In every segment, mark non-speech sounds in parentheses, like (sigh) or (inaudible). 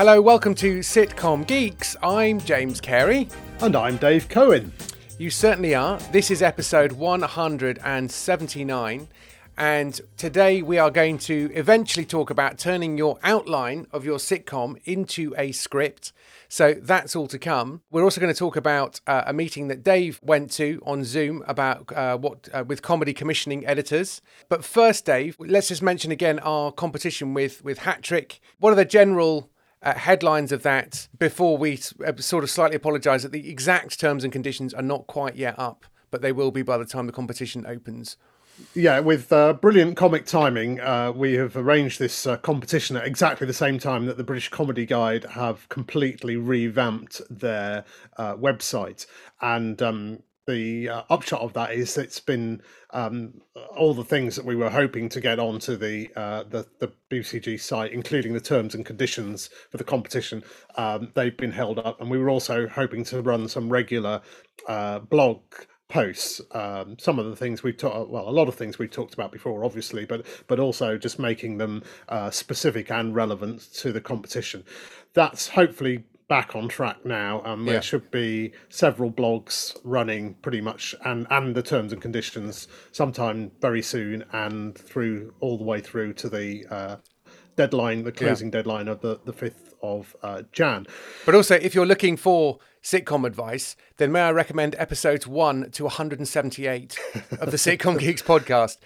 Hello, welcome to Sitcom Geeks. I'm James Carey. And I'm Dave Cohen. You certainly are. This is episode 179. And today we are going to eventually talk about turning your outline of your sitcom into a script. So that's all to come. We're also going to talk about uh, a meeting that Dave went to on Zoom about uh, what uh, with comedy commissioning editors. But first, Dave, let's just mention again our competition with with Hat Trick. What are the general uh, headlines of that before we uh, sort of slightly apologise that the exact terms and conditions are not quite yet up, but they will be by the time the competition opens. Yeah, with uh, brilliant comic timing, uh, we have arranged this uh, competition at exactly the same time that the British Comedy Guide have completely revamped their uh, website. And um, the uh, upshot of that is it's been um, all the things that we were hoping to get onto the, uh, the the BCG site, including the terms and conditions for the competition. Um, they've been held up, and we were also hoping to run some regular blog posts um, some of the things we've talked well a lot of things we've talked about before obviously but but also just making them uh, specific and relevant to the competition that's hopefully back on track now and there yeah. should be several blogs running pretty much and and the terms and conditions sometime very soon and through all the way through to the uh, deadline the closing yeah. deadline of the the 5th of uh, jan but also if you're looking for sitcom advice, then may I recommend episodes 1 to 178 of the (laughs) Sitcom Geeks podcast.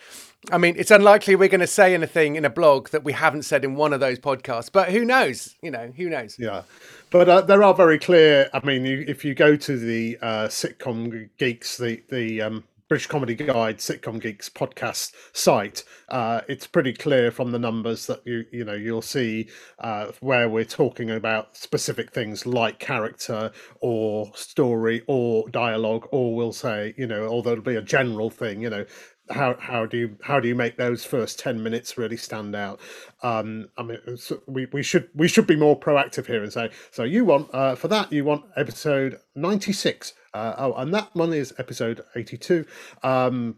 I mean, it's unlikely we're going to say anything in a blog that we haven't said in one of those podcasts, but who knows? You know, who knows? Yeah. But uh, there are very clear. I mean, you, if you go to the uh, Sitcom Geeks, the the um, British Comedy Guide Sitcom Geeks podcast site, uh, it's pretty clear from the numbers that you you know you'll see uh, where we're talking about specific things like character or story or dialogue, or we'll say you know, or there'll be a general thing, you know, how how do you how do you make those first 10 minutes really stand out um i mean we, we should we should be more proactive here and say so you want uh, for that you want episode 96 uh, oh, and that one is episode 82. Um,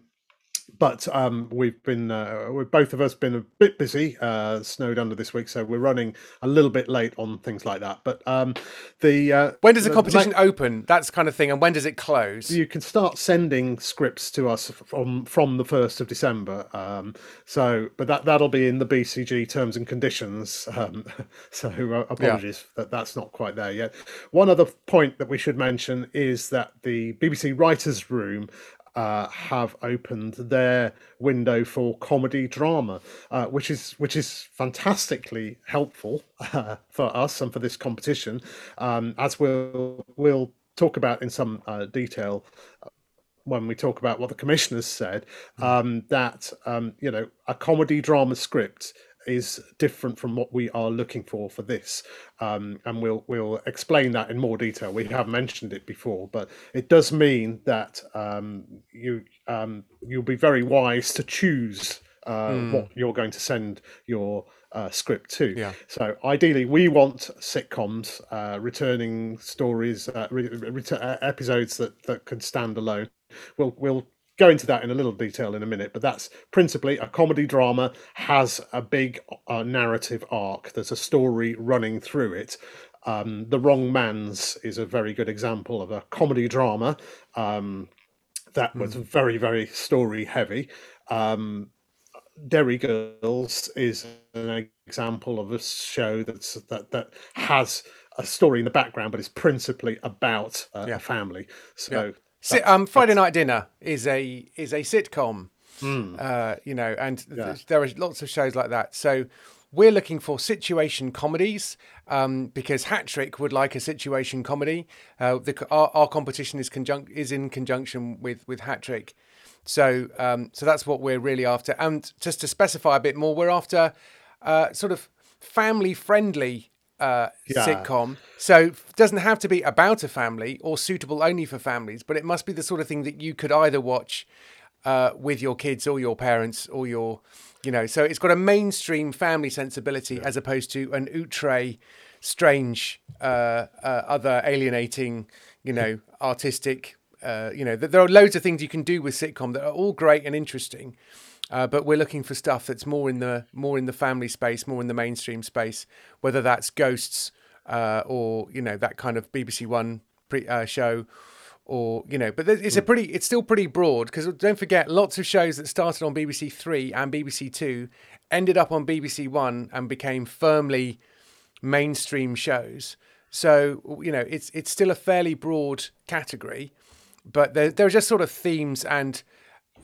but um, we've been uh, we've both of us been a bit busy, uh, snowed under this week, so we're running a little bit late on things like that. But um, the uh, when does the, competition open? That's kind of thing, and when does it close? You can start sending scripts to us from from the first of December. Um, so, but that that'll be in the BCG terms and conditions. Um, (laughs) so uh, apologies yeah. that that's not quite there yet. One other point that we should mention is that the BBC Writers' Room uh, have opened their window for comedy drama, uh, which is which is fantastically helpful uh, for us and for this competition, um, as we'll we'll talk about in some uh, detail uh, when we talk about what the commissioners said. Hmm. Um, that um, you know a comedy drama script is different from what we are looking for for this, um, and we'll we'll explain that in more detail. We have mentioned it before, but it does mean that um, you um, you'll be very wise to choose uh, mm. what you're going to send your uh, script to. Yeah. So ideally, we want sitcoms, uh, returning stories, uh, re- re- uh, episodes that that can stand alone. We'll we'll go into that in a little detail in a minute, but that's principally a comedy drama has a big uh, narrative arc. There's a story running through it. Um, the Wrong Mans is a very good example of a comedy drama um, that was mm. very, very story heavy. Um, Derry Girls is an example of a show that's that that has a story in the background, but it's principally about uh, yeah. a family. So yeah um, Friday Night Dinner is a is a sitcom, mm. uh, you know, and yeah. there are lots of shows like that. So we're looking for situation comedies um, because Hat Trick would like a situation comedy. Uh, the, our, our, competition is conjunct is in conjunction with with Hat Trick, so um, so that's what we're really after. And just to specify a bit more, we're after uh, sort of family friendly uh, yeah. sitcom. So it doesn't have to be about a family or suitable only for families, but it must be the sort of thing that you could either watch uh, with your kids or your parents or your, you know. So it's got a mainstream family sensibility yeah. as opposed to an outre, strange, uh, uh other alienating, you know, artistic. Uh, you know, there are loads of things you can do with sitcom that are all great and interesting. Uh, but we're looking for stuff that's more in the more in the family space, more in the mainstream space, whether that's ghosts uh, or you know that kind of BBC One pre, uh, show, or you know. But it's a pretty, it's still pretty broad because don't forget, lots of shows that started on BBC Three and BBC Two ended up on BBC One and became firmly mainstream shows. So you know, it's it's still a fairly broad category, but there there are just sort of themes and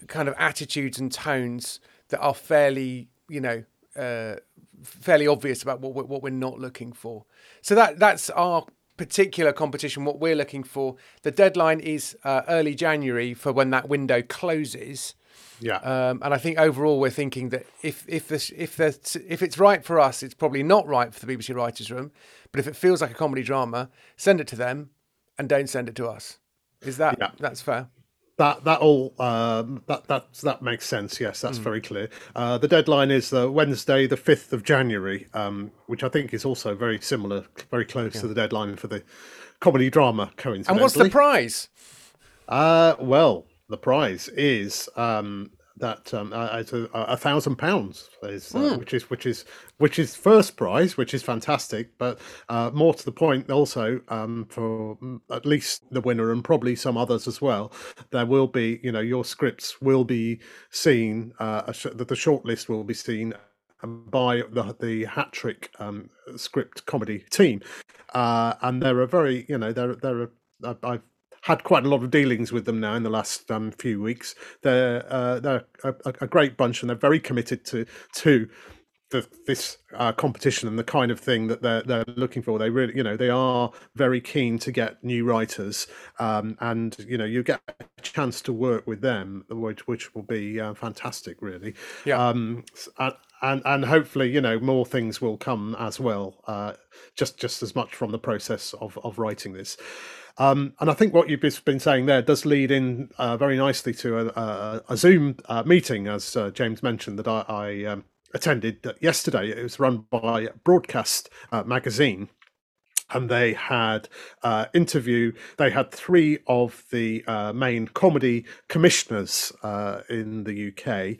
kind of attitudes and tones that are fairly you know uh, fairly obvious about what we're, what we're not looking for. So that that's our particular competition. What we're looking for. The deadline is uh, early January for when that window closes. Yeah. Um, and I think overall we're thinking that if if this if there's, if it's right for us, it's probably not right for the BBC Writers' Room. But if it feels like a comedy drama, send it to them, and don't send it to us. Is that yeah. that's fair? That that all um, that that that makes sense. Yes, that's mm. very clear. Uh, the deadline is uh, Wednesday, the fifth of January, um, which I think is also very similar, very close yeah. to the deadline for the comedy drama. Coincidentally, and what's the prize? Uh, well, the prize is um, that um, uh, a, a, thousand pounds is, uh, mm. which is which is which is first prize, which is fantastic. But uh, more to the point, also um, for at least the winner and probably some others as well, there will be you know your scripts will be seen. Uh, sh- the shortlist will be seen by the the hat trick um, script comedy team, uh, and there are very you know there there are I've had quite a lot of dealings with them now in the last um, few weeks. They're uh, they're a, a, great bunch and they're very committed to to the, this uh, competition and the kind of thing that they're they're looking for. They really, you know, they are very keen to get new writers, um, and you know, you get a chance to work with them, which which will be uh, fantastic, really. Yeah. Um, and, and and hopefully, you know, more things will come as well. Uh, just just as much from the process of of writing this. Um, and I think what you've been saying there does lead in uh, very nicely to a, a, a Zoom uh, meeting, as uh, James mentioned, that I, I um, attended yesterday. It was run by Broadcast uh, Magazine and they had uh, interview. They had three of the uh, main comedy commissioners uh, in the UK.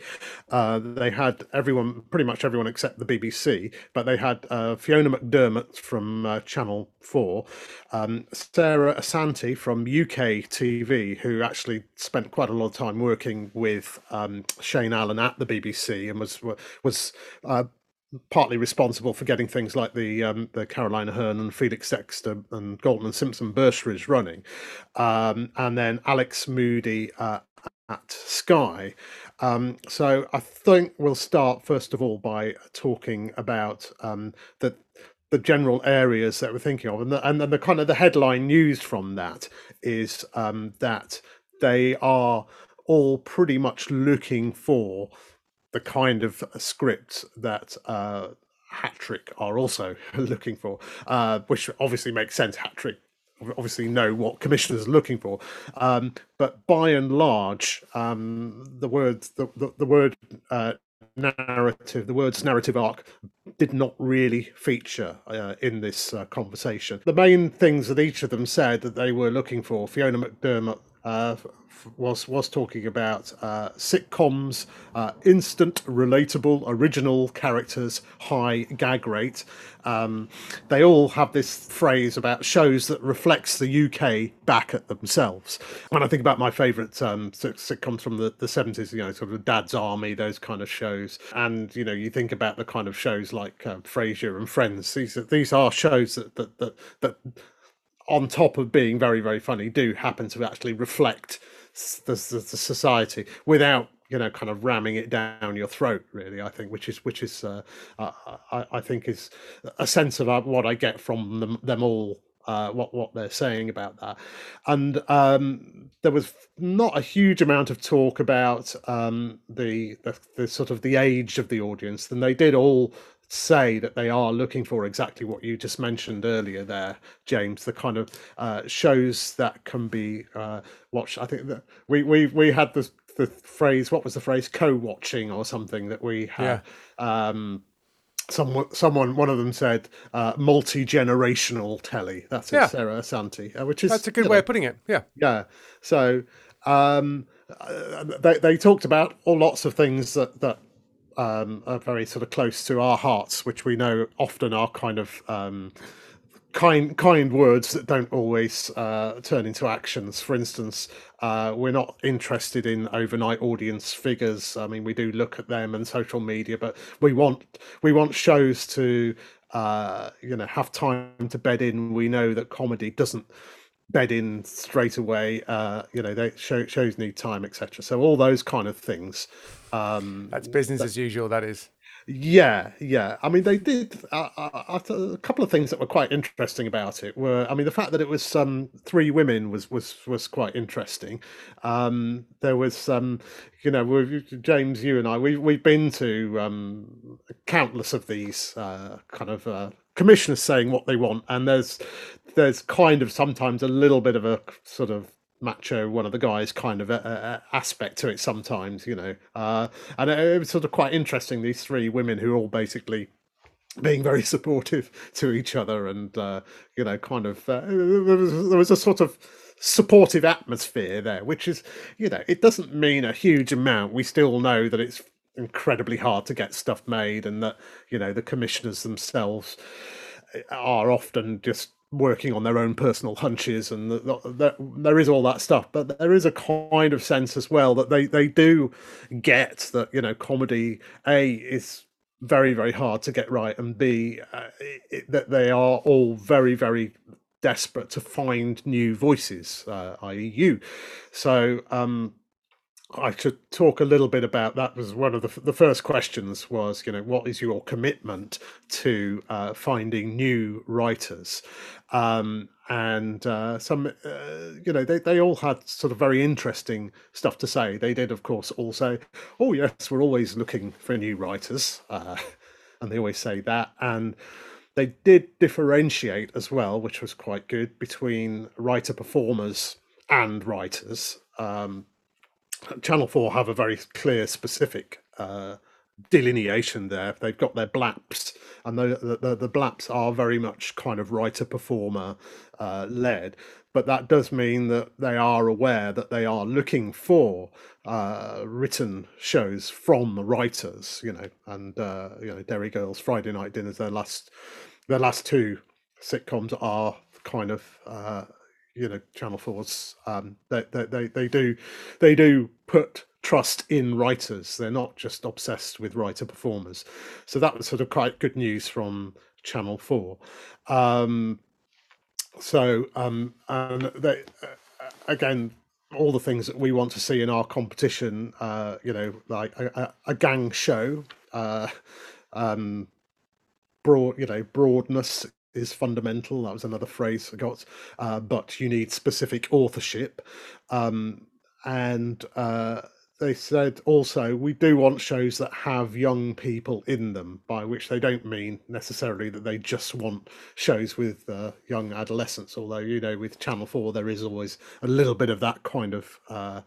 Uh, they had everyone, pretty much everyone except the BBC, but they had uh, Fiona McDermott from uh, Channel Four, um, Sarah Asante from UK TV, who actually spent quite a lot of time working with um, Shane Allen at the BBC and was was partly responsible for getting things like the um, the Caroline Aherne and Felix Dexter and and Simpson bursaries running, um, and then Alex Moody uh, at Sky. Um, so I think we'll start first of all by talking about um, the the general areas that we're thinking of, and the, and then the kind of the headline news from that is um, that they are all pretty much looking for the kind of script that uh, Hat Trick are also (laughs) looking for, uh, which obviously makes sense. Hat Trick obviously know what commissioners are looking for, um, but by and large, um, the word the, the, the word uh, narrative, the words narrative arc, did not really feature uh, in this uh, conversation. The main things that each of them said that they were looking for, Fiona McDermott uh, was was talking about uh, sitcoms, uh, instant, relatable, original characters, high gag rate. Um, they all have this phrase about shows that reflects the UK back at themselves. When I think about my favourite um, sitcoms from the, the 70s, you know, sort of Dad's Army, those kind of shows, and you know, you think about the kind of shows like uh, Frasier and Friends. These are, these are shows that that that, that on top of being very very funny do happen to actually reflect the, the, the society without you know kind of ramming it down your throat really i think which is which is uh, I, I think is a sense of uh, what i get from them, them all uh, what what they're saying about that, and um, there was not a huge amount of talk about um, the, the, the sort of the age of the audience, and they did all say that they are looking for exactly what you just mentioned earlier there, James, the kind of uh, shows that can be uh, watched. I think that we, we, we had the, the phrase, what was the phrase, co-watching or something that we had. Yeah. Um, someone, someone, one of them said uh, multi-generational telly. That's it, yeah. Sarah Asante, uh, which is... That's a good way know, of putting it, yeah. Yeah, so... Um, uh, they, they talked about all lots of things that, that um, are very sort of close to our hearts, which we know often are kind of um, kind kind words that don't always uh, turn into actions. For instance, uh, we're not interested in overnight audience figures. I mean, we do look at them and social media, but we want we want shows to uh, you know have time to bed in. We know that comedy doesn't bed in straight away. Uh, you know, they show, shows need time, etc. So all those kind of things. Um, That's business as usual. That is. Yeah, yeah. I mean, they did uh, uh, a couple of things that were quite interesting about it. Were I mean, the fact that it was um, three women was was was quite interesting. Um, there was, um, you know, James, you and I, we we've been to um, countless of these uh, kind of uh, commissioners saying what they want, and there's there's kind of sometimes a little bit of a sort of macho one of the guys kind of a, a aspect to it sometimes you know. Uh, and it, it, was sort of quite interesting these three women who are all basically being very (laughs) supportive to each other and uh, you know kind of uh, there, was, there was a sort of supportive atmosphere there which is you know it doesn't mean a huge amount. We still know that it's incredibly hard to get stuff made and that you know the commissioners themselves are often just working on their own personal hunches and the, the, the, there is all that stuff but there is a kind of sense as well that they they do get that you know comedy a is very very hard to get right and b uh, it, that they are all very very desperate to find new voices uh, i.e you. So um I should talk a little bit about that. Was one of the the first questions was, you know, what is your commitment to uh, finding new writers? Um, and uh, some, uh, you know, they, they all had sort of very interesting stuff to say. They did, of course, also, "Oh yes, we're always looking for new writers," uh, and they always say that. And they did differentiate as well, which was quite good, between writer performers and writers. Um, Channel 4 have a very clear, specific uh, delineation there. They've got their blaps, and the, the, the blaps are very much kind of writer performer uh, led. But that does mean that they are aware that they are looking for uh, written shows from the writers, you know, and uh, you know, Derry Girls, Friday Night Dinners, their last, their last two sitcoms are kind of uh, you know channel 4's um they, they they do they do put trust in writers. They're not just obsessed with writer performers. So that was sort of quite good news from channel 4 um so um and they uh, again all the things that we want to see in our competition uh you know like a, a gang show uh um broad you know broadness is fundamental. That was another phrase I got. Uh, but you need specific authorship. Um, and uh, they said also, we do want shows that have young people in them, by which they don't mean necessarily that they just want shows with uh, young adolescents. Although, you know, with Channel 4, there is always a little bit of that kind of uh,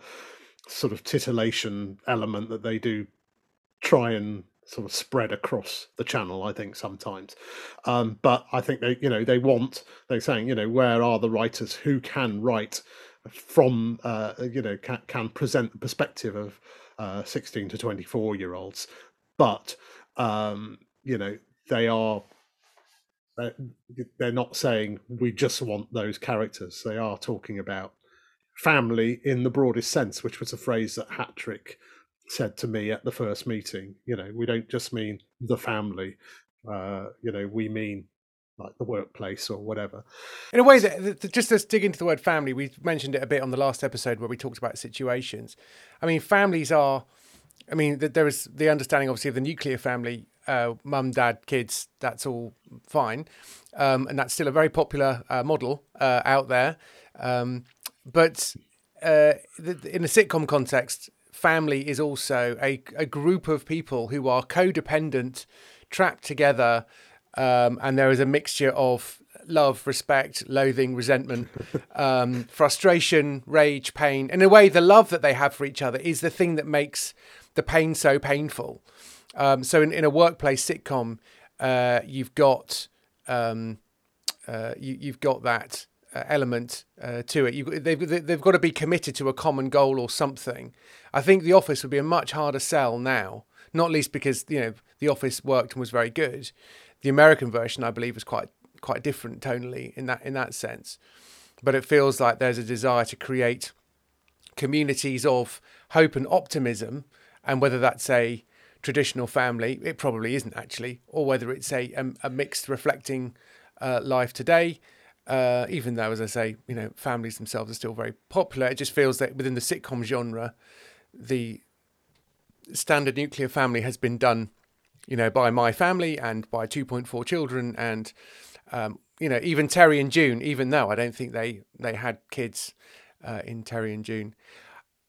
sort of titillation element that they do try and sort of spread across the channel i think sometimes. Um, but i think they you know they want they're saying you know where are the writers who can write from uh, you know can, can present the perspective of uh, 16 to 24 year olds but um, you know they are they're not saying we just want those characters. They are talking about family in the broadest sense which was a phrase that Hat Trick said to me at the first meeting. You know, we don't just mean the family. Uh, you know, we mean like the workplace or whatever. In a way, that just to dig into the word family, we mentioned it a bit on the last episode where we talked about situations. I mean, families are. I mean, there is the understanding, obviously, of the nuclear family: uh, mum, dad, kids. That's all fine, um, and that's still a very popular uh, model uh, out there. Um, but uh, in a sitcom context, family is also a, a group of people who are codependent, trapped together, um, and there is a mixture of love, respect, loathing, resentment, (laughs) um, frustration, rage, pain. In a way, the love that they have for each other is the thing that makes the pain so painful. Um, so, in, in a workplace sitcom, uh, you've got um, uh, you, you've got that element uh, to it. You, they've they've got to be committed to a common goal or something. I think The Office would be a much harder sell now, not least because you know The Office worked and was very good. The American version, I believe, was quite quite different tonally in that in that sense. But it feels like there's a desire to create communities of hope and optimism, and whether that's a traditional family, it probably isn't actually, or whether it's a a, a mixed reflecting uh, life today. Uh, even though, as I say, you know, families themselves are still very popular, it just feels that within the sitcom genre, the standard nuclear family has been done, you know, by my family and by 2.4 children, and um, you know, even Terry and June, even though I don't think they they had kids uh, in Terry and June.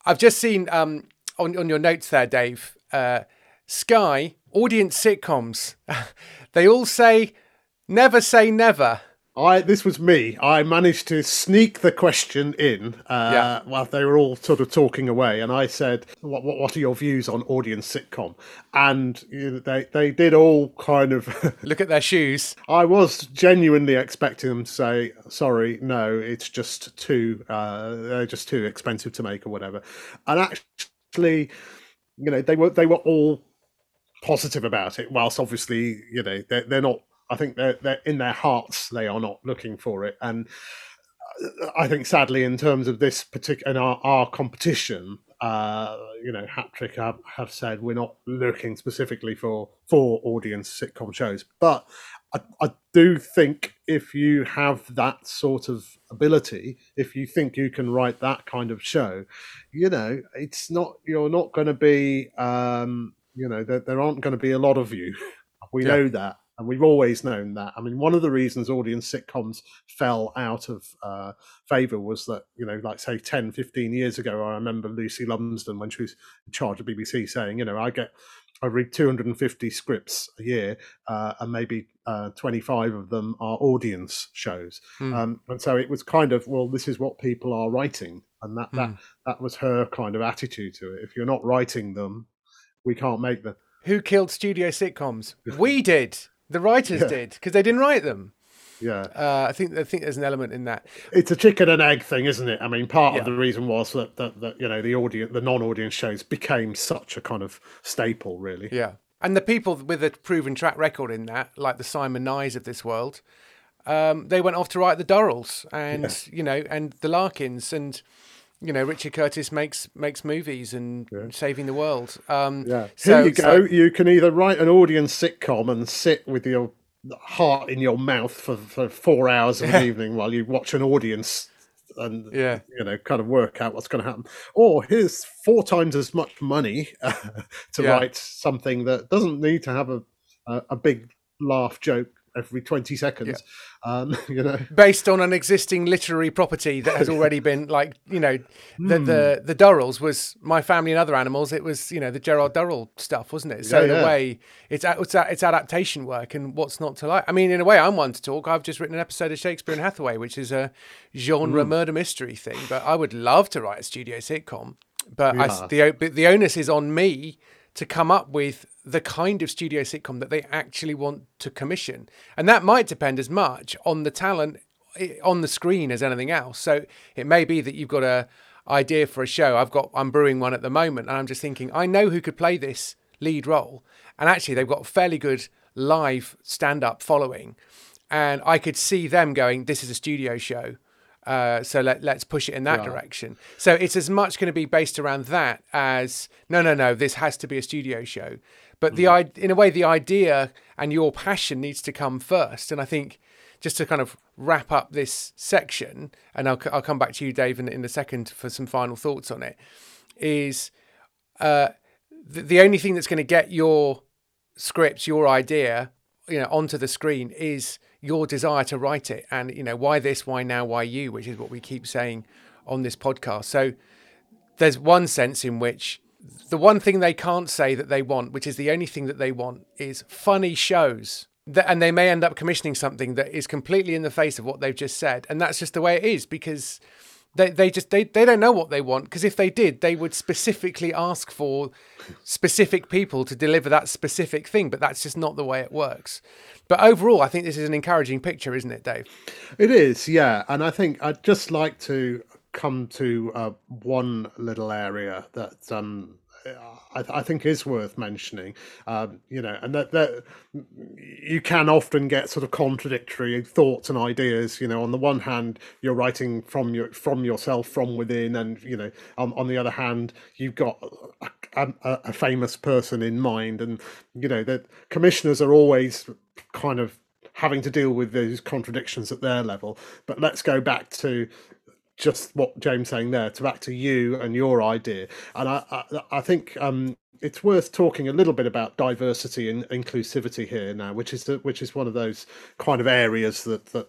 I've just seen um, on on your notes there, Dave. Uh, Sky audience sitcoms. (laughs) they all say never say never. I this was me. I managed to sneak the question in uh, yeah. while they were all sort of talking away, and I said, "What what, what are your views on audience sitcom?" And you know, they they did all kind of (laughs) look at their shoes. I was genuinely expecting them to say, "Sorry, no, it's just too uh, they're just too expensive to make or whatever," and actually, you know, they were they were all positive about it, whilst obviously, you know, they're, they're not I think they're, they're in their hearts they are not looking for it, and uh, I think sadly in terms of this particular in our, our competition, uh, you know, Hat Trick have, have said we're not looking specifically for for audience sitcom shows, but I, I, do think if you have that sort of ability, if you think you can write that kind of show, you know, it's not you're not going to be, um, you know, there, there aren't going to be a lot of you. We yeah. know that, and we've always known that. I mean, one of the reasons audience sitcoms fell out of uh, favor was that, you know, like say 10, 15 years ago, I remember Lucy Lumsden when she was in charge of BBC saying, you know, I get, I read 250 scripts a year, uh, and maybe uh, 25 of them are audience shows. Mm. Um, and so it was kind of, well, this is what people are writing. And that, mm. that, hmm. that was her kind of attitude to it. If you're not writing them, we can't make them. Who killed studio sitcoms? we did. The writers yeah. did because they didn't write them. Yeah, uh, I think I think there's an element in that. It's a chicken and egg thing, isn't it? I mean, part yeah. of the reason was that, that that you know the audience, the non-audience shows became such a kind of staple, really. Yeah, and the people with a proven track record in that, like the Simon Nyes of this world, um, they went off to write the Durrells and yeah. you know and the Larkins and you know, Richard Curtis makes makes movies and yeah. saving the world. Um, yeah, so, here you go. So... you can either write an audience sitcom and sit with your heart in your mouth for, for four hours of an (laughs) evening while you watch an audience and yeah. you know kind of work out what's going to happen or here's four times as much money uh, (laughs) to yeah. write something that doesn't need to have a, a, a big laugh joke every 20 seconds yeah. um, (laughs) you know. Based on an existing literary property that has (laughs) already been like you know the, mm. the the durrells was my family and other animals it was you know the gerald durrell stuff wasn't it? So yeah, in a way it's it's it's adaptation work and what's not to like. I mean in a way i'm one to talk. I've just written an episode of shakespeare and hathaway which is a genre mm. murder mystery thing but i would love to write a studio sitcom but I, the the onus is on me to come up with the kind of studio sitcom that they actually want to commission. And that might depend as much on the talent eh, on the screen as anything else. So it may be that you've got a idea for a show. I've got I'm brewing one at the moment and I'm just thinking I know who could play this lead role. And actually they've got fairly good live stand up following. And I could see them going, This is a studio show. Uh, so let, let's push it in that direction. So it's as much going to be based around that as no, no, no. This has to be a studio show. But mm. the in a way, the idea and your passion needs to come first. And I think just to kind of wrap up this section, and I'll I'll come back to you, Dave, in, in a second for some final thoughts on it. Is uh, the, the only thing that's going to get your script, your idea, you know, onto the screen is your desire to write it and you know why this why now why you which is what we keep saying on this podcast. So there's one sense in which the one thing they can't say that they want which is the only thing that they want is funny shows and they may end up commissioning something that is completely in the face of what they've just said. And that's just the way it is because they, they just they, they don't know what they want because if they did they would specifically ask for specific people to deliver that specific thing but that's just not the way it works. But overall i think this is an encouraging picture isn't it dave? It is yeah and i think i'd just like to come to uh, one little area that um I, I, think is worth mentioning. Um, you know, and that, that you can often get sort of contradictory thoughts and ideas. You know, on the one hand, you're writing from your from yourself from within, and you know, on, the other hand, you've got a, a, a famous person in mind, and you know that commissioners are always kind of having to deal with those contradictions at their level. But let's go back to just what James saying there to back to you and your idea. And I, I, I think um, it's worth talking a little bit about diversity and inclusivity here now, which is the, which is one of those kind of areas that that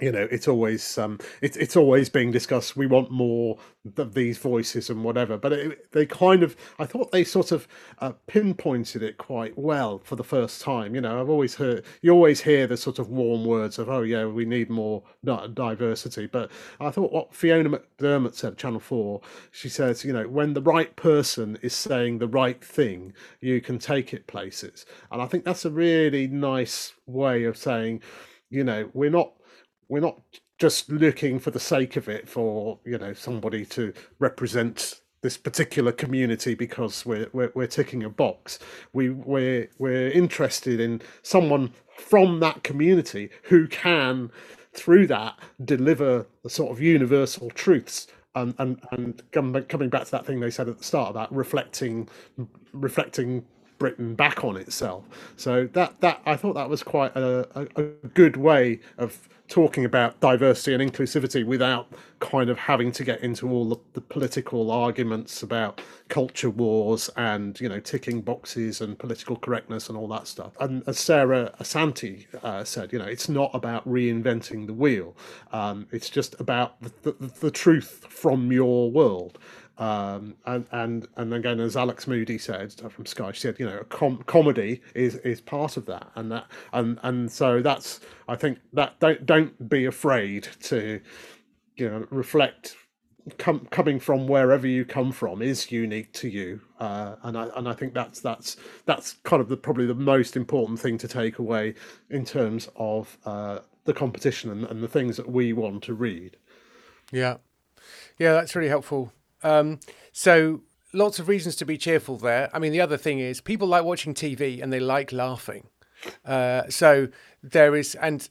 you know it's always um it's it's always being discussed. We want more of these voices and whatever but it, they kind of i thought they sort of uh, pinpointed it quite well for the first time. You know i've always heard you always hear the sort of warm words of oh yeah we need more diversity but i thought what fiona mcdermott said channel 4 she says you know when the right person is saying the right thing you can take it places and i think that's a really nice way of saying you know we're not we're not just looking for the sake of it for you know somebody to represent this particular community because we're we're, we're ticking a box. We we're we're interested in someone from that community who can, through that, deliver the sort of universal truths. And, and and coming back to that thing they said at the start about reflecting reflecting Britain back on itself. So that that I thought that was quite a, a, a good way of talking about diversity and inclusivity without kind of having to get into all the, the, political arguments about culture wars and you know ticking boxes and political correctness and all that stuff. And as Sarah Asante uh, said, you know, it's not about reinventing the wheel. Um, it's just about the, the, the truth from your world. Um, and and and again, as Alex Moody said uh, from Sky, she said, you know, com- comedy is is part of that, and that and and so that's I think that don't don't be afraid to, you know, reflect. Com- coming from wherever you come from is unique to you, uh, and I and I think that's that's that's kind of the probably the most important thing to take away in terms of uh, the competition and, and the things that we want to read. Yeah, yeah, that's really helpful um, so lots of reasons to be cheerful there. I mean, the other thing is people like watching TV and they like laughing. Uh, so there is, and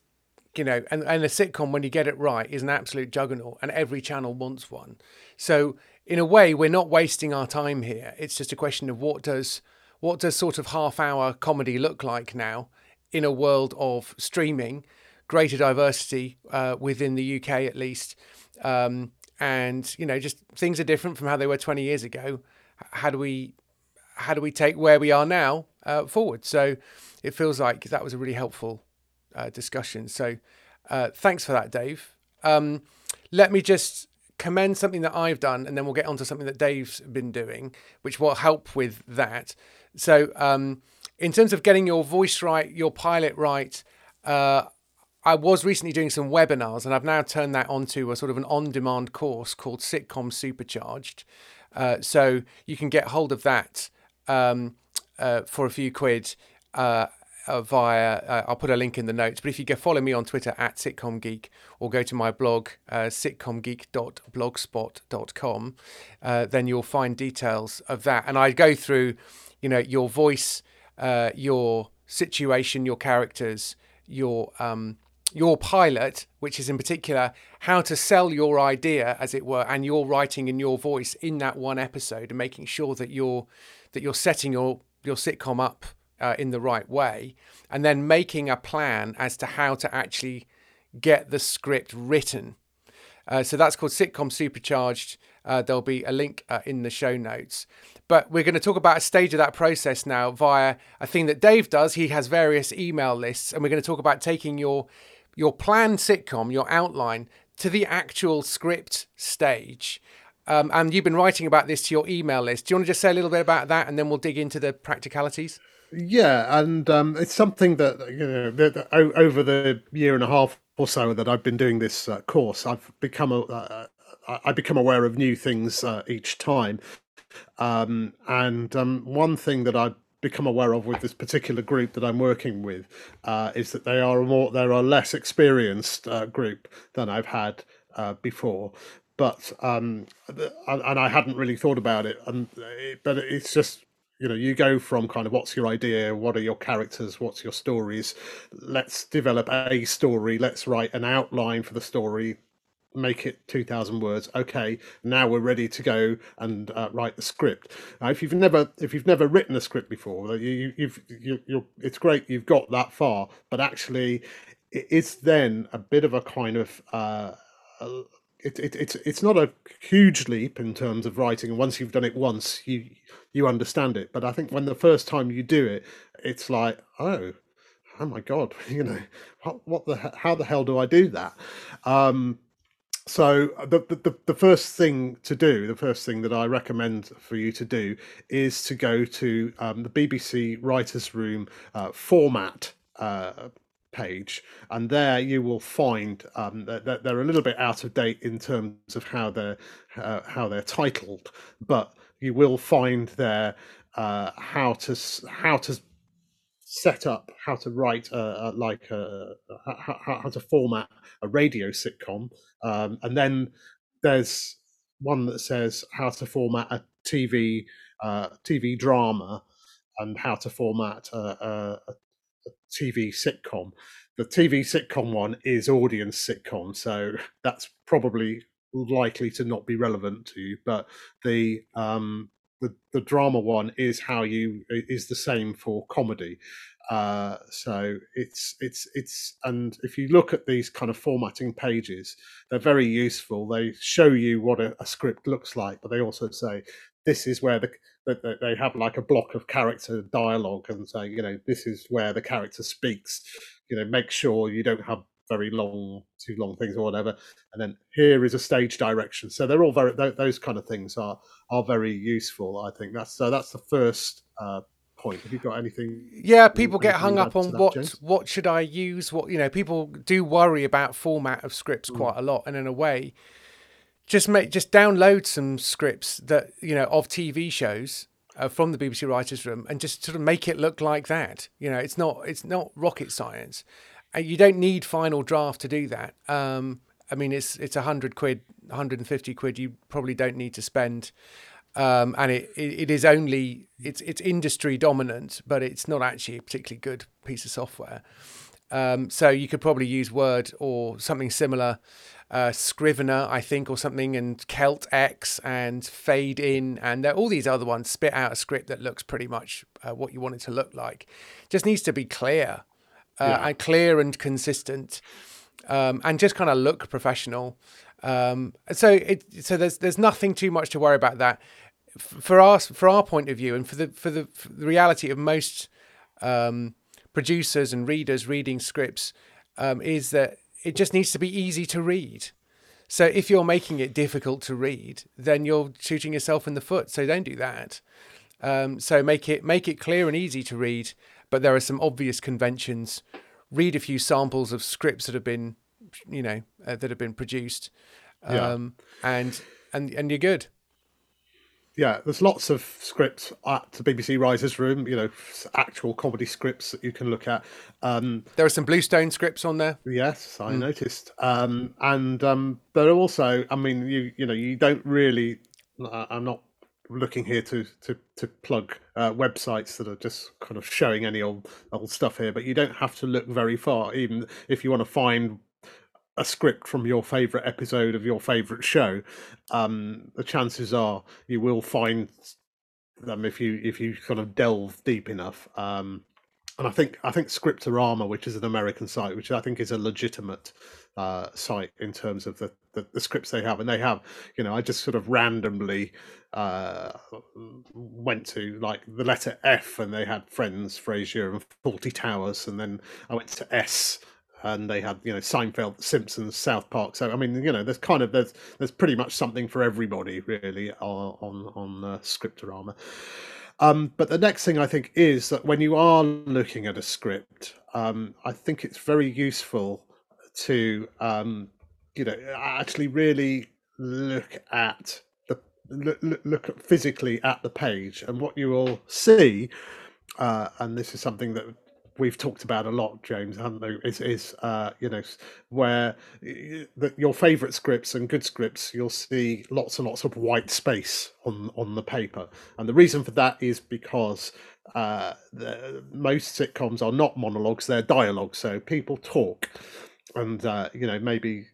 you know, and, and a sitcom when you get it right is an absolute juggernaut, and every channel wants one. So in a way, we're not wasting our time here. It's just a question of what does what does sort of half hour comedy look like now in a world of streaming, greater diversity uh, within the UK at least. Um, and you know just things are different from how they were 20 years ago. How do we how do we take where we are now uh, forward? So it feels like that was a really helpful uh, discussion. So uh, thanks for that dave. Um, let me just commend something that i've done and then we'll get on to something that dave's been doing which will help with that. So um, in terms of getting your voice right your pilot right uh, I was recently doing some webinars, and I've now turned that onto a sort of an on-demand course called Sitcom Supercharged. Uh, so you can get hold of that um, uh, for a few quid uh, uh via. Uh, I'll put a link in the notes. But if you go follow me on Twitter at Sitcom Geek or go to my blog uh, sitcomgeek.blogspot.com, then you'll find details of that. And I go through, you know, your voice, your situation, your characters, your um, your pilot, which is in particular how to sell your idea, as it were, and your writing in your voice in that one episode, and making sure that you're that you're setting your your sitcom up uh, in the right way, and then making a plan as to how to actually get the script written. Uh, so that's called Sitcom Supercharged. Uh, there'll be a link uh, in the show notes. But we're going to talk about a stage of that process now via a thing that Dave does. He has various email lists, and we're going to talk about taking your your planned sitcom, your outline, to the actual script stage. Um, and you've been writing about this to your email list. Do you want to just say a little bit about that, and then we'll dig into the practicalities? Yeah, and um, it's something that you know that, over the year and a half or so that I've been doing this uh, course, I've become a, uh, I become aware of new things uh, each time. Um, and um, one thing that I become aware of with this particular group that I'm working with uh, is that they are a more they're a less experienced uh, group than I've had uh, before. but um, and I hadn't really thought about it, and it, but it's just you know you go from kind of what's your idea what are your characters what's your stories let's develop a story let's write an outline for the story make it 2000 words okay now we're ready to go and uh, write the script. Now if you've never if you've never written a script before you, you've you, you're it's great you've got that far but actually it's then a bit of a kind of uh, it, it, it's it's not a huge leap in terms of writing and once you've done it once you you understand it. But i think when the first time you do it it's like oh oh my god (laughs) you know what, what the how the hell do i do that? Um so uh, the, the the first thing to do, the first thing that I recommend for you to do, is to go to um, the BBC Writers' Room uh, format uh, page, and there you will find um, that, they're a little bit out of date in terms of how they're uh, how they're titled, but you will find there uh, how to how to set up how to write a like a, how, how, to format a radio sitcom um, and then there's one that says how to format a tv uh, tv drama and how to format a, a, a tv sitcom. The tv sitcom one is audience sitcom so that's probably likely to not be relevant to you but the um, the, the drama one is how you is the same for comedy. Uh, so it's it's it's and if you look at these kind of formatting pages they're very useful. They show you what a, a script looks like but they also say this is where the they have like a block of character dialogue and say you know this is where the character speaks. You know make sure you don't have very long, too long things or whatever. And then here is a stage direction. So they're all very those kind of things are are very useful. I think that's so that's the first uh, point. Have you got anything? Yeah, people get hung up on that, what James? what should I use? What you know, people do worry about format of scripts mm. quite a lot, and in a way, just make just download some scripts that you know of TV shows. Uh, from the BBC Writers' Room, and just sort of make it look like that. You know, it's not it's not rocket science, you don't need final draft to do that. Um, I mean, it's it's a hundred quid, 150 quid. You probably don't need to spend, um, and it, it, it is only it's it's industry dominant, but it's not actually a particularly good piece of software. Um, so you could probably use Word or something similar, uh, Scrivener, I think, or something, and Celtx and Fade In, and all these other ones spit out a script that looks pretty much uh, what you want it to look like. Just needs to be clear uh, yeah. and clear and consistent, um, and just kind of look professional. Um, so it so there's there's nothing too much to worry about that. For us, for our point of view, and for the for the, for the reality of most um, producers and readers reading scripts, um, is that it just needs to be easy to read. So if you're making it difficult to read, then you're shooting yourself in the foot. So don't do that. Um, so make it make it clear and easy to read, but there are some obvious conventions. Read a few samples of scripts that have been, you know, uh, that have been produced, um, yeah. and and and you're good. Yeah, there's lots of scripts at the BBC Writers' Room. You know, actual comedy scripts that you can look at. Um, there are some Bluestone scripts on there. Yes, I mm. noticed, um, and um, there are also. I mean, you you know, you don't really. I'm not looking here to to to plug uh, websites that are just kind of showing any old old stuff here, but you don't have to look very far. Even if you want to find a script from your favorite episode of your favorite show, um, the chances are you will find them if you if you kind of delve deep enough. Um, and I think I think Scriptorama, which is an American site, which I think is a legitimate uh, site in terms of the, the, the scripts they have, and they have, you know, I just sort of randomly uh, went to like the letter F, and they had Friends, Frasier, and Fawlty Towers, and then I went to S, and they had you know Seinfeld, Simpsons, South Park. So I mean, you know, there's kind of there's there's pretty much something for everybody really on on, on uh, Scriptorama. Um, but the next thing I think is that when you are looking at a script, um, I think it's very useful to um, you know actually really look at the look, look physically at the page and what you will see uh, and this is something that we've talked about a lot, James, haven't we? Is is uh, you know where the, your favourite scripts and good scripts, you'll see lots and lots of white space on on the paper, and the reason for that is because uh, the, most sitcoms are not monologues; they're dialogues. So people talk, and uh, you know maybe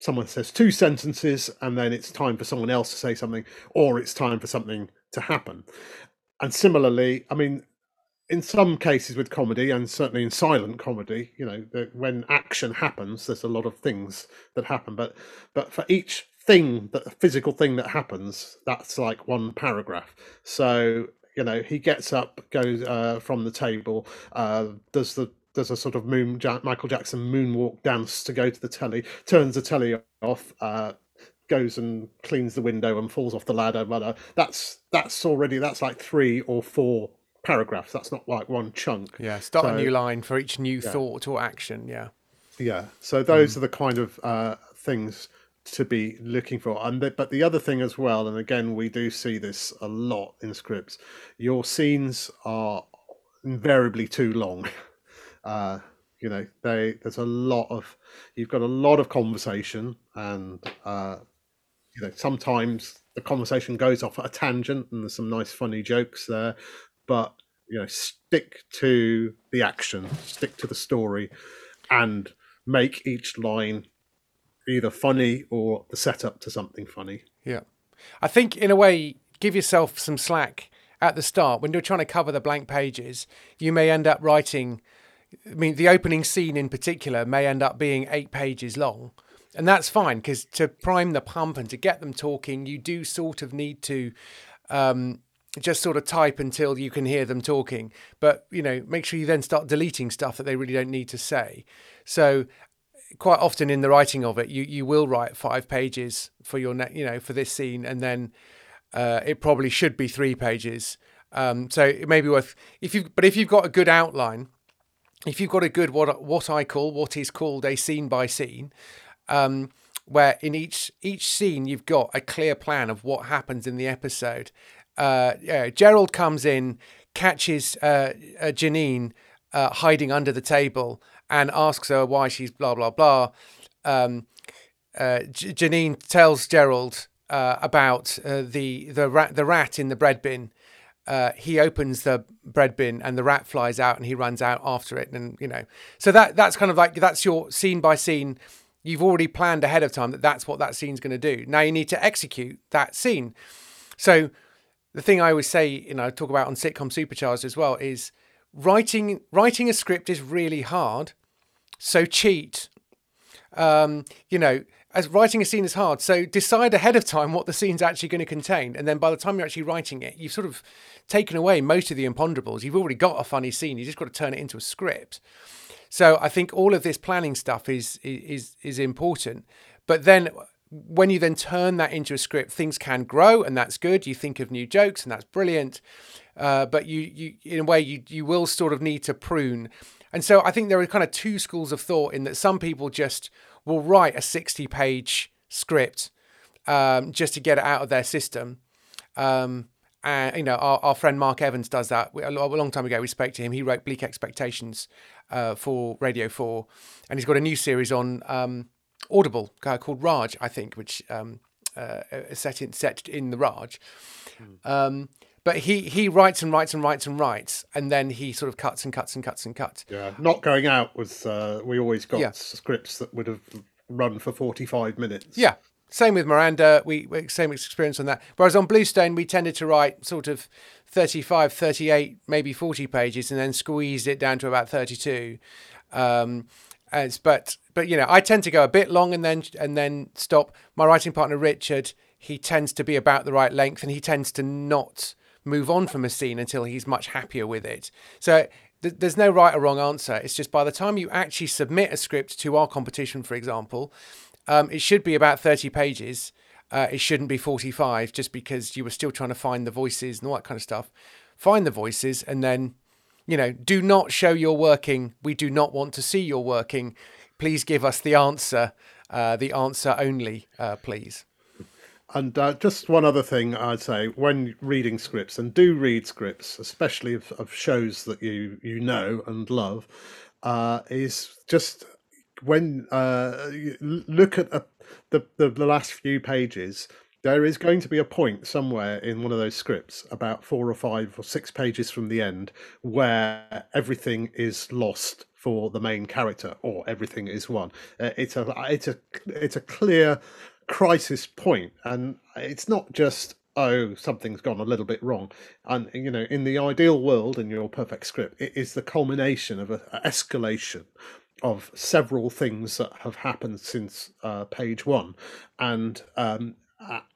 someone says two sentences, and then it's time for someone else to say something, or it's time for something to happen. And similarly, I mean, in some cases with comedy and certainly in silent comedy you know when action happens there's a lot of things that happen but but for each thing that physical thing that happens that's like one paragraph so you know he gets up goes uh, from the table uh, does the does a sort of moon michael jackson moonwalk dance to go to the telly turns the telly off uh, goes and cleans the window and falls off the ladder but that's that's already that's like three or four paragraphs. That's not like one chunk. Yeah, start so, a new line for each new yeah. thought or action. Yeah. Yeah. So those mm. are the kind of uh, things to be looking for. And the, but the other thing as well, and again, we do see this a lot in scripts. Your scenes are invariably too long. (laughs) Uh, you know, they there's a lot of you've got a lot of conversation, and uh, you know sometimes the conversation goes off at a tangent, and there's some nice funny jokes there but you know stick to the action stick to the story and make each line either funny or the setup to something funny. Yeah. I think in a way give yourself some slack at the start. When you're trying to cover the blank pages you may end up writing i mean the opening scene in particular may end up being eight pages long and that's fine because to prime the pump and to get them talking you do sort of need to um, just sort of type until you can hear them talking. But you know, make sure you then start deleting stuff that they really don't need to say. So quite often in the writing of it, you you will write five pages for your ne- you know for this scene, and then uh, it probably should be three pages. Um, so it may be worth if you but if you've got a good outline, if you've got a good what what I call what is called a scene by scene. Um, where in each each scene you've got a clear plan of what happens in the episode uh, yeah, Gerald comes in, catches uh, uh, Janine uh, hiding under the table, and asks her why she's blah blah blah. Um, uh, Janine tells Gerald uh, about the the rat the rat in the bread bin. He opens the bread bin and the rat flies out and he runs out after it and you know so that that's kind of like that's your scene by scene you've already planned ahead of time that that's what that scene's going to do now you need to execute that scene so the thing I always say, you know, I talk about on sitcom supercharged as well, is writing writing a script is really hard. So cheat. Um, you know, as writing a scene is hard. So decide ahead of time what the scene's actually going to contain, and then by the time you're actually writing it, you've sort of taken away most of the imponderables. You've already got a funny scene. You just got to turn it into a script. So I think all of this planning stuff is is is important. But then when you then turn that into a script, things can grow, and that's good. You think of new jokes, and that's brilliant. Uh, but you, you, in a way, you you will sort of need to prune. And so I think there are kind of two schools of thought in that some people just will write a sixty-page script um, just to get it out of their system. Um, and you know, our, our friend Mark Evans does that. A long time ago, we spoke to him. He wrote Bleak Expectations uh, for Radio Four, and he's got a new series on. Um, Audible guy called Raj, I think, which um, uh, set in set in the Raj. Mm. Um, but he he writes and writes and writes and writes, and then he sort of cuts and cuts and cuts and cuts. Yeah, not going out was uh, we always got yeah. scripts that would have run for forty five minutes. Yeah, same with Miranda. We, we same experience on that. Whereas on Bluestone, we tended to write sort of 35, 38, maybe 40 pages, and then squeezed it down to about 32. Um, as, but but you know, I tend to go a bit long and then and then stop. My writing partner Richard, he tends to be about the right length, and he tends to not move on from a scene until he's much happier with it. So th- there's no right or wrong answer. It's just by the time you actually submit a script to our competition, for example, um, it should be about 30 pages. Uh, it shouldn't be 45 just because you were still trying to find the voices and all that kind of stuff. Find the voices and then you know, do not show you're working. We do not want to see you're working. Please give us the answer, uh, the answer only, uh, please. And uh, just one other thing I'd say when reading scripts, and do read scripts, especially of, of shows that you you know and love, uh, is just when uh, look at a, the, the the last few pages. There is going to be a point somewhere in one of those scripts, about four or five or six pages from the end, where everything is lost for the main character, or everything is won. Uh, it's a it's a it's a clear crisis point, and it's not just oh something's gone a little bit wrong. And you know in the ideal world in your perfect script it is the culmination of an escalation of several things that have happened since uh, page one. And um,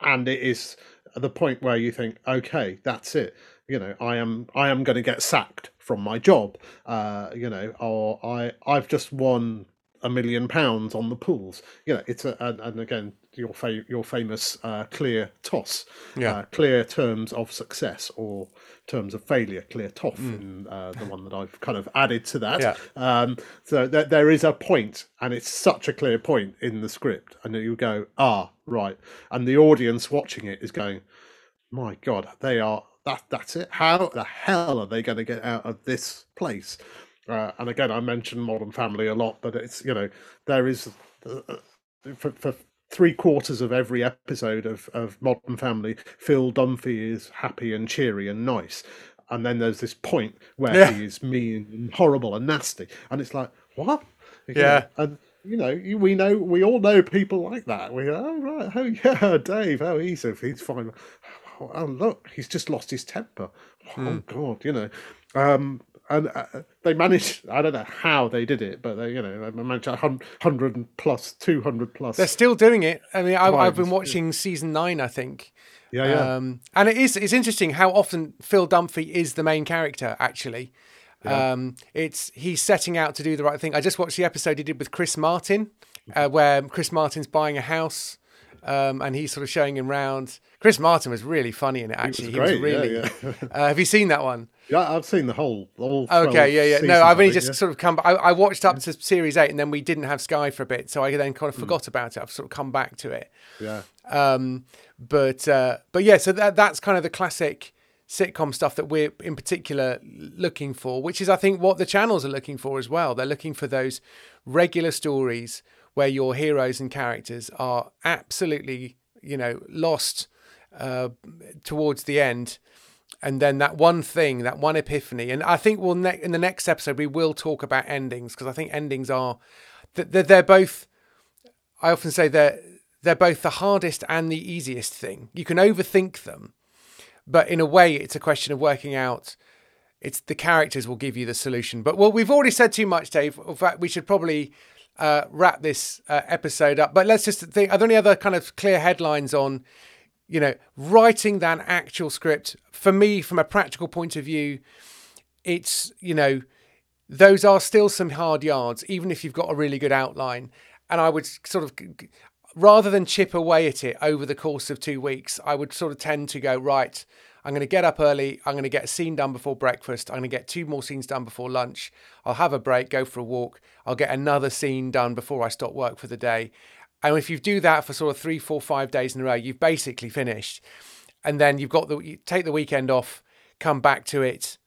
and it is the point where you think okay that's it. You know i am i am going to get sacked from my job. Uh, you know or i i've just won a million pounds on the pools. You know, it's a and, and again your fa- your famous uh, clear toss, yeah, uh, clear terms of success or terms of failure, clear toff, mm. in uh, the one that I've kind of added to that. Yeah. Um, so th- there is a point, and it's such a clear point in the script, and you go, ah, right, and the audience watching it is going, my God, they are that that's it. How the hell are they going to get out of this place? Uh, and again, I mentioned Modern Family a lot, but it's you know there is uh, uh, for, for three quarters of every episode of, of Modern Family, Phil Dunphy is happy and cheery and nice, and then there's this point where yeah. he is mean and horrible and nasty, and it's like what? You yeah, and you know we know we all know people like that. We go, oh right, oh (laughs) yeah, Dave, oh he's he's fine. Oh look, he's just lost his temper. Oh mm. God, you know. Um, and uh, they managed. I don't know how they did it, but they, you know, they managed hundred plus, two hundred plus. They're still doing it. I mean, I, have been watching season nine, I think. Yeah, yeah. Um, and it is. It's interesting how often Phil Dunphy is the main character. Actually, yeah. um, it's he's setting out to do the right thing. I just watched the episode he did with Chris Martin, uh, where Chris Martin's buying a house um, and he's sort of showing him round. Chris Martin was really funny in it. Actually, he was, he was really. Yeah, yeah. (laughs) uh, have you seen that one? Yeah, I've seen the whole. The whole okay, yeah, yeah. No, I've only just sort of come. I, I, watched up to series eight, and then we didn't have Sky for a bit, so I then kind of hmm. forgot mm. about it. I've sort of come back to it. Yeah. Um, but uh, but yeah, so that that's kind of the classic sitcom stuff that we're in particular looking for, which is I think what the channels are looking for as well. They're looking for those regular stories where your heroes and characters are absolutely you know, lost uh, towards the end. And then that one thing, that one epiphany, and I think we'll ne- in the next episode we will talk about endings because I think endings are they're, they're both. I often say they're they're both the hardest and the easiest thing. You can overthink them, but in a way, it's a question of working out. It's the characters will give you the solution. But well, we've already said too much, Dave. In fact, we should probably uh, wrap this uh, episode up. But let's just think: are there any other kind of clear headlines on, you know, writing that actual script? For me, from a practical point of view, it's you know, those are still some hard yards, even if you've got a really good outline. And I would sort of, rather than chip away at it over the course of two weeks, I would sort of tend to go right. I'm going to get up early. I'm going to get a scene done before breakfast. I'm going to get two more scenes done before lunch. I'll have a break, go for a walk. I'll get another scene done before I stop work for the day. And if you do that for sort of three, four, five days in a row, you've basically finished. And then you've got the you take the weekend off, come back to it,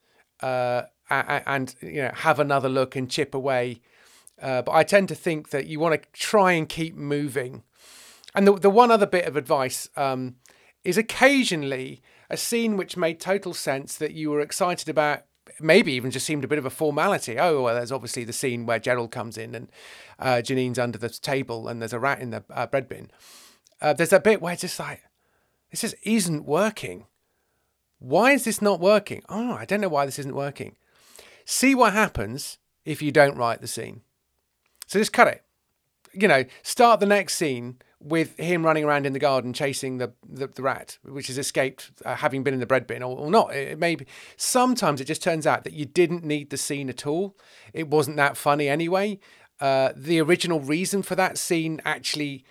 uh, and, you know have another look and chip away. Uh, but I tend to think that you want to try and keep moving. And the the one other bit of advice um, is occasionally a scene which made total sense that you were excited about maybe even just seemed a bit of a formality. Oh, well, there's obviously the scene where Gerald comes in and uh, Janine's under the table and there's a rat in the uh, bread bin. Uh, there's a bit where it's just like, this just isn't working. Why is this not working? Oh, I don't know why this isn't working. See what happens if you don't write the scene. So just cut it. You know, start the next scene with him running around in the garden chasing the, the, the rat, which has escaped uh, having been in the bread bin or, or not. It, it may be. Sometimes it just turns out that you didn't need the scene at all. It wasn't that funny anyway. Uh, the original reason for that scene actually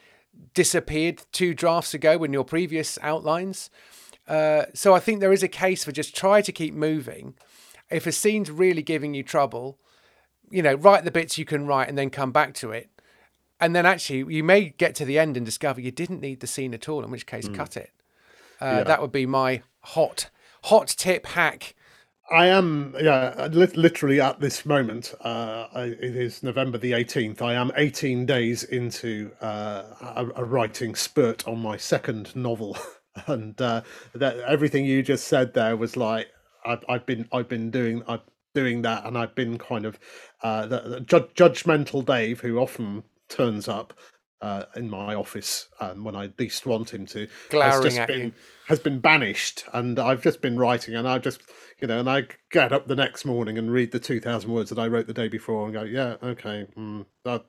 disappeared two drafts ago in your previous outlines. Uh, so I think there is a case for just try to keep moving. If a scene's really giving you trouble, you know, write the bits you can write and then come back to it and then actually you may get to the end and discover you didn't need the scene at all. In which case, mm. cut it. Uh, yeah. That would be my hot hot tip hack. I am, yeah, literally at this moment. Uh, it is November the 18th. I am 18 days into uh, a, a, writing spurt on my second novel, (laughs) and uh, that everything you just said there was like I've, I've been I've been doing I've doing that, and I've been kind of uh, the, the ju- judgmental Dave, who often turns up uh, in my office um, when I least want him to, glowering has at been, you, has been banished, and I've just been writing, and I just you know, and I get up the next morning and read the two thousand words that I wrote the day before, and go, yeah, okay, mm, that,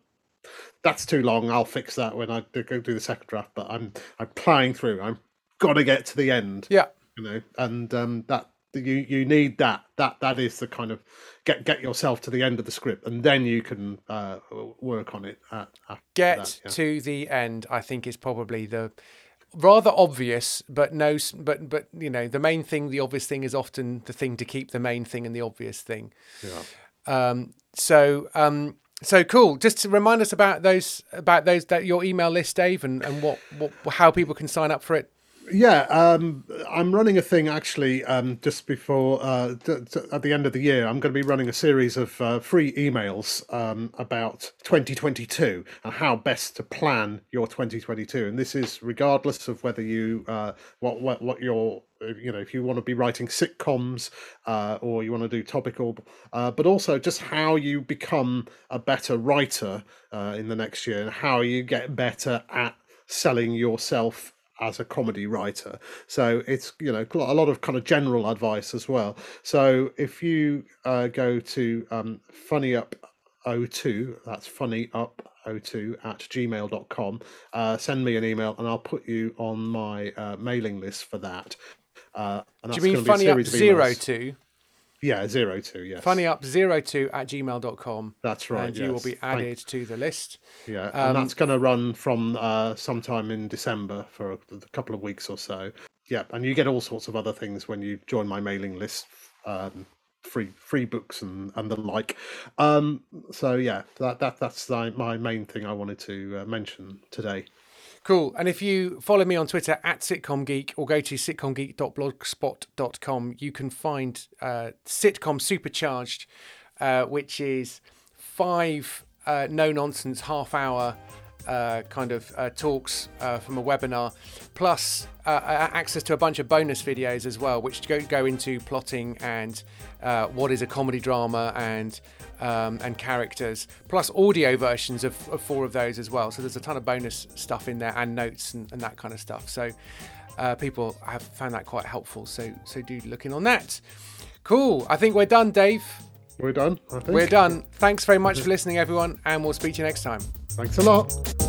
that's too long. I'll fix that when I go do the second draft. But I'm I'm plying through. I'm got to get to the end. Yeah, you know, and um, that you you need that that that is the kind of get get yourself to the end of the script and then you can uh, work on it at, get that, yeah. to the end i think is probably the rather obvious but no but but you know the main thing the obvious thing is often the thing to keep the main thing and the obvious thing. Yeah. Um so um so cool. Just to remind us about those about those that your email list dave and and what what how people can sign up for it yeah, um, I'm running a thing actually um, just before uh, t- t- at the end of the year. I'm going to be running a series of uh, free emails um, about 2022 and how best to plan your 2022. And this is regardless of whether you uh, what what what your you know if you want to be writing sitcoms uh, or you want to do topical, uh, but also just how you become a better writer uh, in the next year and how you get better at selling yourself as a comedy writer. So it's you know a lot of kind of general advice as well. So if you uh, go to um, funny up 02 that's funny up 02 at gmail.com uh, send me an email and i'll put you on my uh, mailing list for that uh, do you mean funny up zero two yeah, zero two, yes. Funny up zero two at gmail.com. That's right. And yes. you will be added Thank... to the list. Yeah, um, and that's going to run from uh, sometime in December for a, a, couple of weeks or so. Yeah, and you get all sorts of other things when you join my mailing list. Um, free free books and and the like um so yeah that that that's my main thing i wanted to uh, mention today Cool. And if you follow me on Twitter at sitcomgeek or go to sitcomgeek.blogspot.com, you can find uh, Sitcom Supercharged, uh, which is five uh, no nonsense half hour uh, kind of uh, talks uh, from a webinar, plus access to a bunch of bonus videos as well, which go, go into plotting and what is a comedy drama and um, and characters, plus audio versions of, of, four of those as well. So there's a ton of bonus stuff in there and notes and, and that kind of stuff. So uh, people have found that quite helpful. So so do look in on that. Cool. I think we're done, Dave. We're done. We're done. Thanks very much for listening, everyone, and we'll speak to you next time. Thanks a lot.